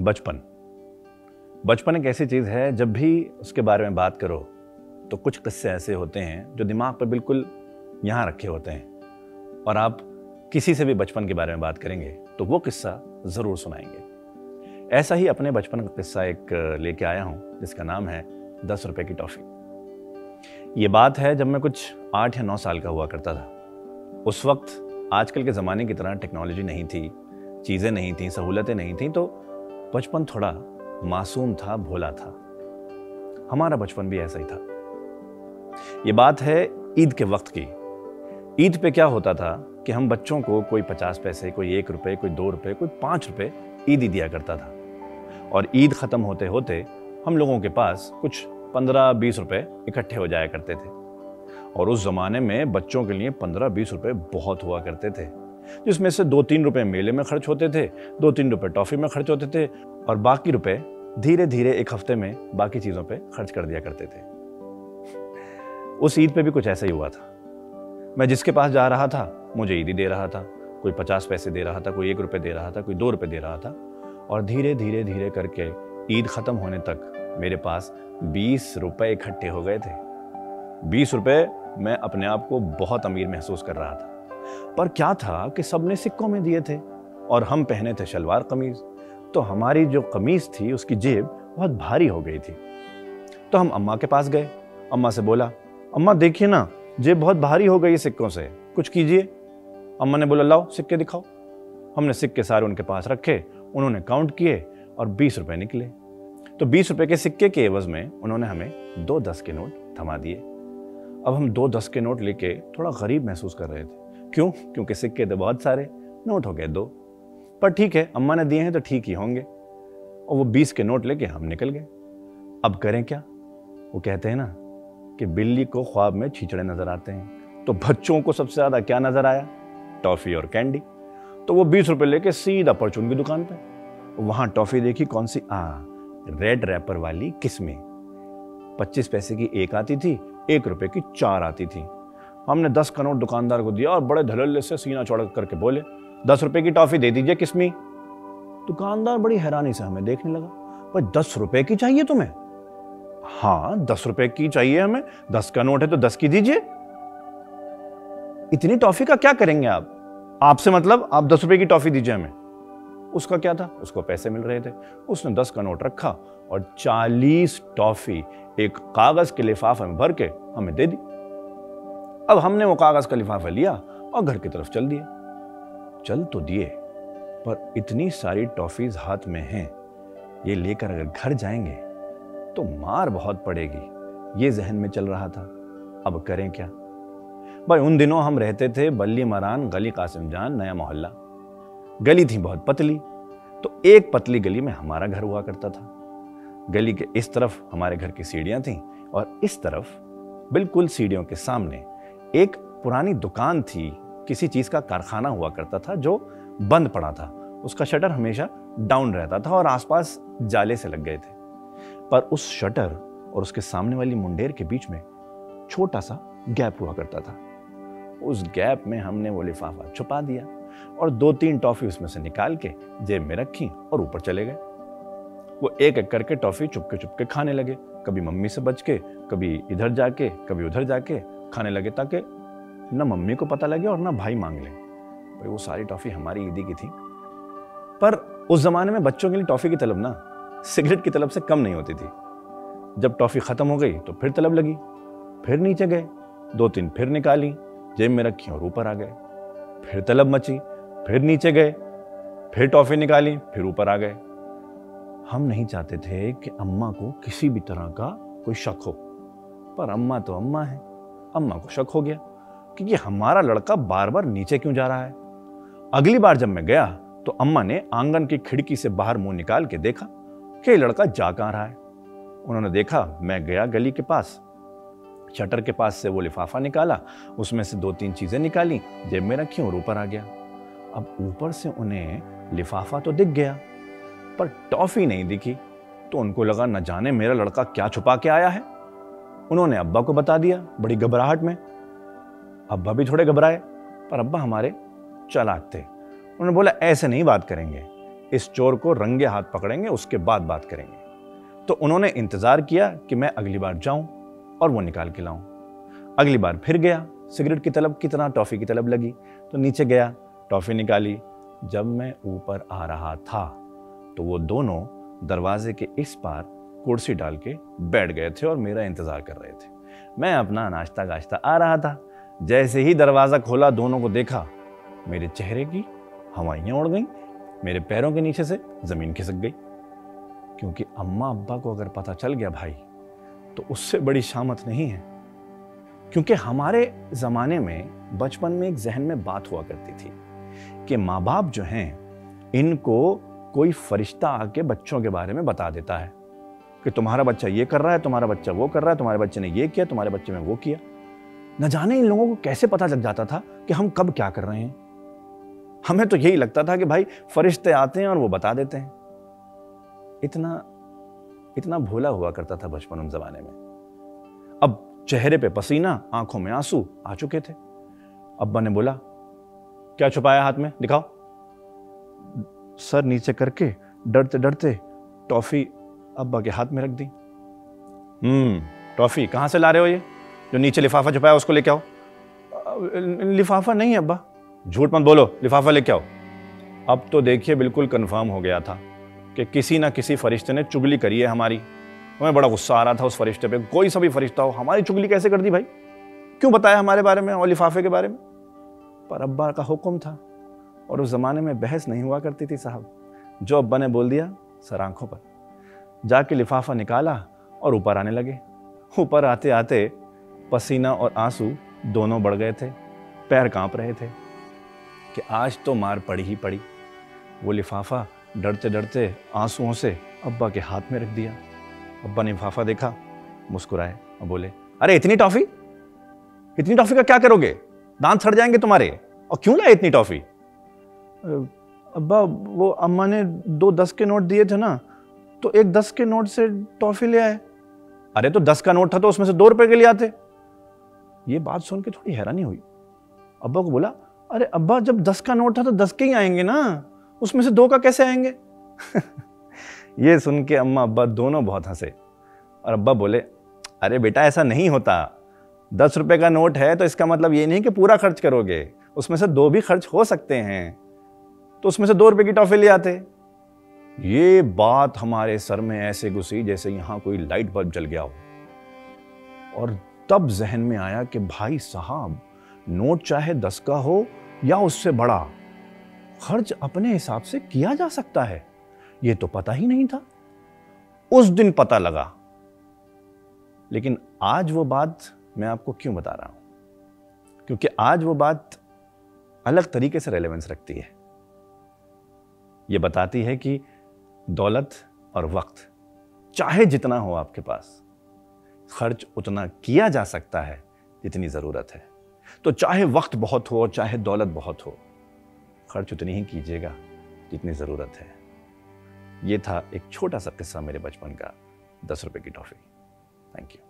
बचपन। बचपन एक ऐसी चीज़ है, जब भी उसके बारे में बात करो तो कुछ किस्से ऐसे होते हैं, जो दिमाग पर बिल्कुल यहाँ रखे होते हैं। और आप किसी से भी बचपन के बारे में बात करेंगे तो वो किस्सा ज़रूर सुनाएँगे। ऐसा ही अपने बचपन का किस्सा एक लेके आया हूँ, जिसका नाम है दस रुपये की टॉफ़ी। ये बात है जब मैं कुछ आठ या नौ साल का हुआ करता था। उस वक्त आजकल के ज़माने की तरह टेक्नोलॉजी नहीं थी, चीज़ें नहीं थी, सहूलतें नहीं थी तो बचपन थोड़ा मासूम था, भोला था। हमारा बचपन भी ऐसा ही था। ये बात है ईद के वक्त की। ईद पे क्या होता था कि हम बच्चों को कोई पचास पैसे, कोई एक रुपए, कोई दो रुपए, कोई पाँच रुपए ईद ही दिया करता था। और ईद ख़त्म होते होते हम लोगों के पास कुछ पंद्रह बीस रुपए इकट्ठे हो जाया करते थे। और उस ज़माने में बच्चों के लिए पंद्रह बीस रुपए बहुत हुआ करते थे। जिसमें से दो तीन रुपए मेले में खर्च होते थे दो तीन रुपए टॉफ़ी में खर्च होते थे और बाकी रुपए धीरे धीरे एक हफ़्ते में बाकी चीज़ों पे खर्च कर दिया करते थे। उस ईद पे भी कुछ ऐसा ही हुआ था। मैं जिसके पास जा रहा था, मुझे ईद दे रहा था, कोई पचास पैसे दे रहा था, कोई एक रुपये दे रहा था, कोई दो रुपये दे रहा था और धीरे धीरे धीरे करके ईद ख़त्म होने तक मेरे पास बीस रुपए इकट्ठे हो गए थे। बीस रुपए मैं अपने आप को बहुत अमीर महसूस कर रहा था। पर क्या था कि सबने सिक्कों में दिए थे और हम पहने थे शलवार कमीज। तो हमारी जो कमीज थी, उसकी जेब बहुत भारी हो गई थी। तो हम अम्मा के पास गए। अम्मा से बोला, अम्मा, देखिए ना, जेब बहुत भारी हो गई सिक्कों से। कुछ कीजिए। अम्मा ने बोला, लाओ, सिक्के दिखाओ। हमने सिक्के सारे उनके पास रखे, उन्होंने काउंट किए और बीस रुपए निकले। तो बीस रुपए के सिक्के के एवज में उन्होंने हमें दो दस के नोट थमा दिए। अब हम दो दस के नोट लेके थोड़ा गरीब महसूस कर रहे थे। क्यों? क्योंकि सिक्के तो बहुत सारे, नोट हो गए दो। पर ठीक है, अम्मा ने दिए हैं तो ठीक ही होंगे। और वो बीस के नोट लेके हम निकल गए। अब करें क्या? वो कहते हैं ना कि बिल्ली को ख्वाब में छींचड़े नज़र आते हैं। तो बच्चों को सबसे ज़्यादा क्या नज़र आया? टॉफी और कैंडी। तो वो बीस रुपए लेके सीधा परचून की दुकान पे। वहाँ टॉफी देखी कौन सी? आ, रेड रैपर वाली किस्में? पच्चीस पैसे की एक आती थी, एक रुपए की चार आती थी। हमने दस का नोट दुकानदार को दिया और बड़े धड़ल्ले से सीना चौड़ करके बोले, दस रुपए की टॉफी दे दीजिए किसमी। दुकानदार बड़ी हैरानी से हमें देखने लगा, भाई, दस रुपए की चाहिए तुम्हें? हाँ दस रुपए की चाहिए हमें, दस का नोट है तो दस की दीजिए। इतनी टॉफी का क्या करेंगे आप? आपसे मतलब आप दस रुपए की टॉफी दीजिए हमें। उसका क्या था? उसको पैसे मिल रहे थे। उसने दस का नोट रखा और चालीस टॉफी एक कागज़ के लिफाफे में भर के हमें दे दी। अब हमने वो कागज़ का लिफाफा लिया और घर की तरफ़ चल दिए। चल तो दिए, पर इतनी सारी टॉफीज हाथ में हैं, ये लेकर अगर घर जाएँगे तो मार बहुत पड़ेगी। ये जहन में चल रहा था। अब करें क्या? भाई, उन दिनों हम रहते थे बल्ली मरान, गली कासिम जान, नया मोहल्ला। गली थी बहुत पतली तो एक पतली गली में हमारा घर हुआ करता था। गली के इस तरफ़ हमारे घर की सीढ़ियाँ थीं और इस तरफ़ बिल्कुल सीढ़ियों के सामने एक पुरानी दुकान थी, किसी चीज़ का कारखाना हुआ करता था जो बंद पड़ा था। उसका शटर हमेशा डाउन रहता था और आसपास जाले से लग गए थे। पर उस शटर और उसके सामने वाली मुंडेर के बीच में छोटा सा गैप हुआ करता था। उस गैप में हमने वो लिफाफा छुपा दिया और दो तीन टॉफी उसमें से निकाल के जेब में रखी और ऊपर चले गए। वो एक एक करके टॉफी चुपके चुपके खाने लगे। कभी मम्मी से बच के, कभी इधर जाके, कभी उधर जाके खाने लगे ताकि ना मम्मी को पता लगे और ना भाई मांग ले। भाई, वो सारी टॉफी हमारी ईदी की थी। पर उस जमाने में बच्चों के लिए टॉफी की तलब ना, सिगरेट की तलब से कम नहीं होती थी। जब टॉफी खत्म हो गई तो फिर तलब लगी। फिर नीचे गए, दो तीन फिर निकाली, जेब में रखी और ऊपर आ गए। फिर तलब मची, फिर नीचे गए, फिर टॉफी निकाली, फिर ऊपर आ गए। हम नहीं चाहते थे कि अम्मा को किसी भी तरह का कोई शक हो, पर अम्मा तो अम्मा है। अम्मा को शक हो गया कि ये हमारा लड़का बार बार नीचे क्यों जा रहा है। अगली बार जब मैं गया तो अम्मा ने आँगन की खिड़की से बाहर मुँह निकाल के देखा कि लड़का जा कहाँ रहा है। उन्होंने देखा, मैं गया गली के पास। शटर के पास से वो लिफाफा निकाला, उसमें से दो तीन चीज़ें निकाली, जेब में रखी और ऊपर आ गया। अब ऊपर से उन्हें लिफाफा तो दिख गया, पर टॉफी नहीं दिखी तो उनको लगा, न जाने मेरा लड़का क्या छुपा के आया है? उन्होंने अब्बा को बता दिया, बड़ी घबराहट में। अब्बा भी थोड़े घबराए, पर अब्बा हमारे चलाक थे। उन्होंने बोला, ऐसे नहीं बात करेंगे। इस चोर को रंगे हाथ पकड़ेंगे, उसके बाद बात करेंगे। तो उन्होंने इंतज़ार किया कि मैं अगली बार जाऊँ और वो निकाल के लाऊं। अगली बार फिर गया, सिगरेट की तलब, कितना टॉफ़ी की तलब लगी। तो नीचे गया, टॉफ़ी निकाली। जब मैं ऊपर आ रहा था तो वो दोनों दरवाजे के इस पार कुर्सी डाल के बैठ गए थे और मेरा इंतज़ार कर रहे थे। मैं अपना नाश्ता गाश्ता आ रहा था। जैसे ही दरवाज़ा खोला, दोनों को देखा, मेरे चेहरे की हवाइयाँ उड़ गईं, मेरे पैरों के नीचे से ज़मीन खिसक गई। क्योंकि अम्मा अब्बा को अगर पता चल गया भाई तो उससे बड़ी शामत नहीं है। क्योंकि हमारे ज़माने में, बचपन में एक जहन में बात हुआ करती थी कि माँ बाप जो हैं, इनको कोई फरिश्ता आके बच्चों के बारे में बता देता है। कि तुम्हारा बच्चा ये कर रहा है, तुम्हारा बच्चा वो कर रहा है, तुम्हारे बच्चे ने ये किया, तुम्हारे बच्चे ने वो किया। न जाने इन लोगों को कैसे पता लग जाता था कि हम कब क्या कर रहे हैं। हमें तो यही लगता था कि भाई फरिश्ते आते हैं और वो बता देते हैं। इतना इतना भोला हुआ करता था बचपन उस जमाने में। अब चेहरे पे पसीना, आँखों में आँसू आ चुके थे। अब्बा ने बोला, क्या छुपाया हाथ में? दिखाओ। सर नीचे करके डरते डरते टॉफी अब्बा के हाथ में रख दी। हम्म टॉफी कहाँ से ला रहे हो ये? जो नीचे लिफाफा छुपाया उसको लेके आओ। लिफाफा नहीं अब्बा। झूठ मत बोलो लिफाफा लेके आओ। अब तो देखिए बिल्कुल कंफर्म हो गया था कि किसी ना किसी फरिश्ते ने चुगली करी है हमारी। हमें बड़ा गुस्सा आ रहा था उस फरिश्ते पे। कोई सा भी फरिश्ता हो हमारी चुगली कैसे कर दी भाई? क्यों बताया हमारे बारे में और लिफाफे के बारे में? पर अब्बा का हुक्म था और उस ज़माने में बहस नहीं हुआ करती थी साहब। जो अब्बा ने बोल दिया सर आँखों पर। जाके लिफाफा निकाला और ऊपर आने लगे। ऊपर आते आते पसीना और आँसू दोनों बढ़ गए थे, पैर काँप रहे थे कि आज तो मार पड़ी ही पड़ी। वो लिफाफा डरते डरते आंसुओं से अब्बा के हाथ में रख दिया। अब्बा ने लिफाफा देखा, मुस्कुराए और बोले, अरे, इतनी टॉफी? इतनी टॉफी का क्या करोगे? दांत सड़ जाएँगे तुम्हारे। और क्यों लाए इतनी टॉफी? अब्बा, वो अम्मा ने दो दस के नोट दिए थे ना तो एक दस के नोट से टॉफी ले आए। अरे तो दस का नोट था तो उसमें से दो रुपए के लिए आते। ये बात सुन के थोड़ी हैरानी हुई। अब्बा को बोला, अरे अब्बा, जब दस का नोट था तो दस के ही आएँगे ना? उसमें से दो का कैसे आएँगे? ये सुन के अम्मा अब्बा दोनों बहुत हंसे। और अब्बा बोले, अरे बेटा, ऐसा नहीं होता। दस रुपए का नोट है तो इसका मतलब ये नहीं कि पूरा खर्च करोगे। उसमें से दो भी खर्च हो सकते हैं। तो उसमें से दो रुपए की टॉफी ले आते। ये बात हमारे सर में ऐसे घुसी जैसे यहाँ कोई लाइट बल्ब जल गया हो। और तब जहन में आया कि भाई साहब, नोट चाहे दस का हो या उससे बड़ा, खर्च अपने हिसाब से किया जा सकता है। यह तो पता ही नहीं था। उस दिन पता लगा। लेकिन आज वो बात मैं आपको क्यों बता रहा हूँ? क्योंकि आज वो बात अलग तरीके से रेलेवेंस रखती है। ये बताती है कि दौलत और वक्त, चाहे जितना हो आपके पास, खर्च उतना किया जा सकता है, जितनी ज़रूरत है। तो चाहे वक्त बहुत हो, चाहे दौलत बहुत हो, खर्च उतनी ही कीजिएगा जितनी ज़रूरत है। ये था एक छोटा सा किस्सा मेरे बचपन का, दस रुपये की टॉफ़ी। Thank you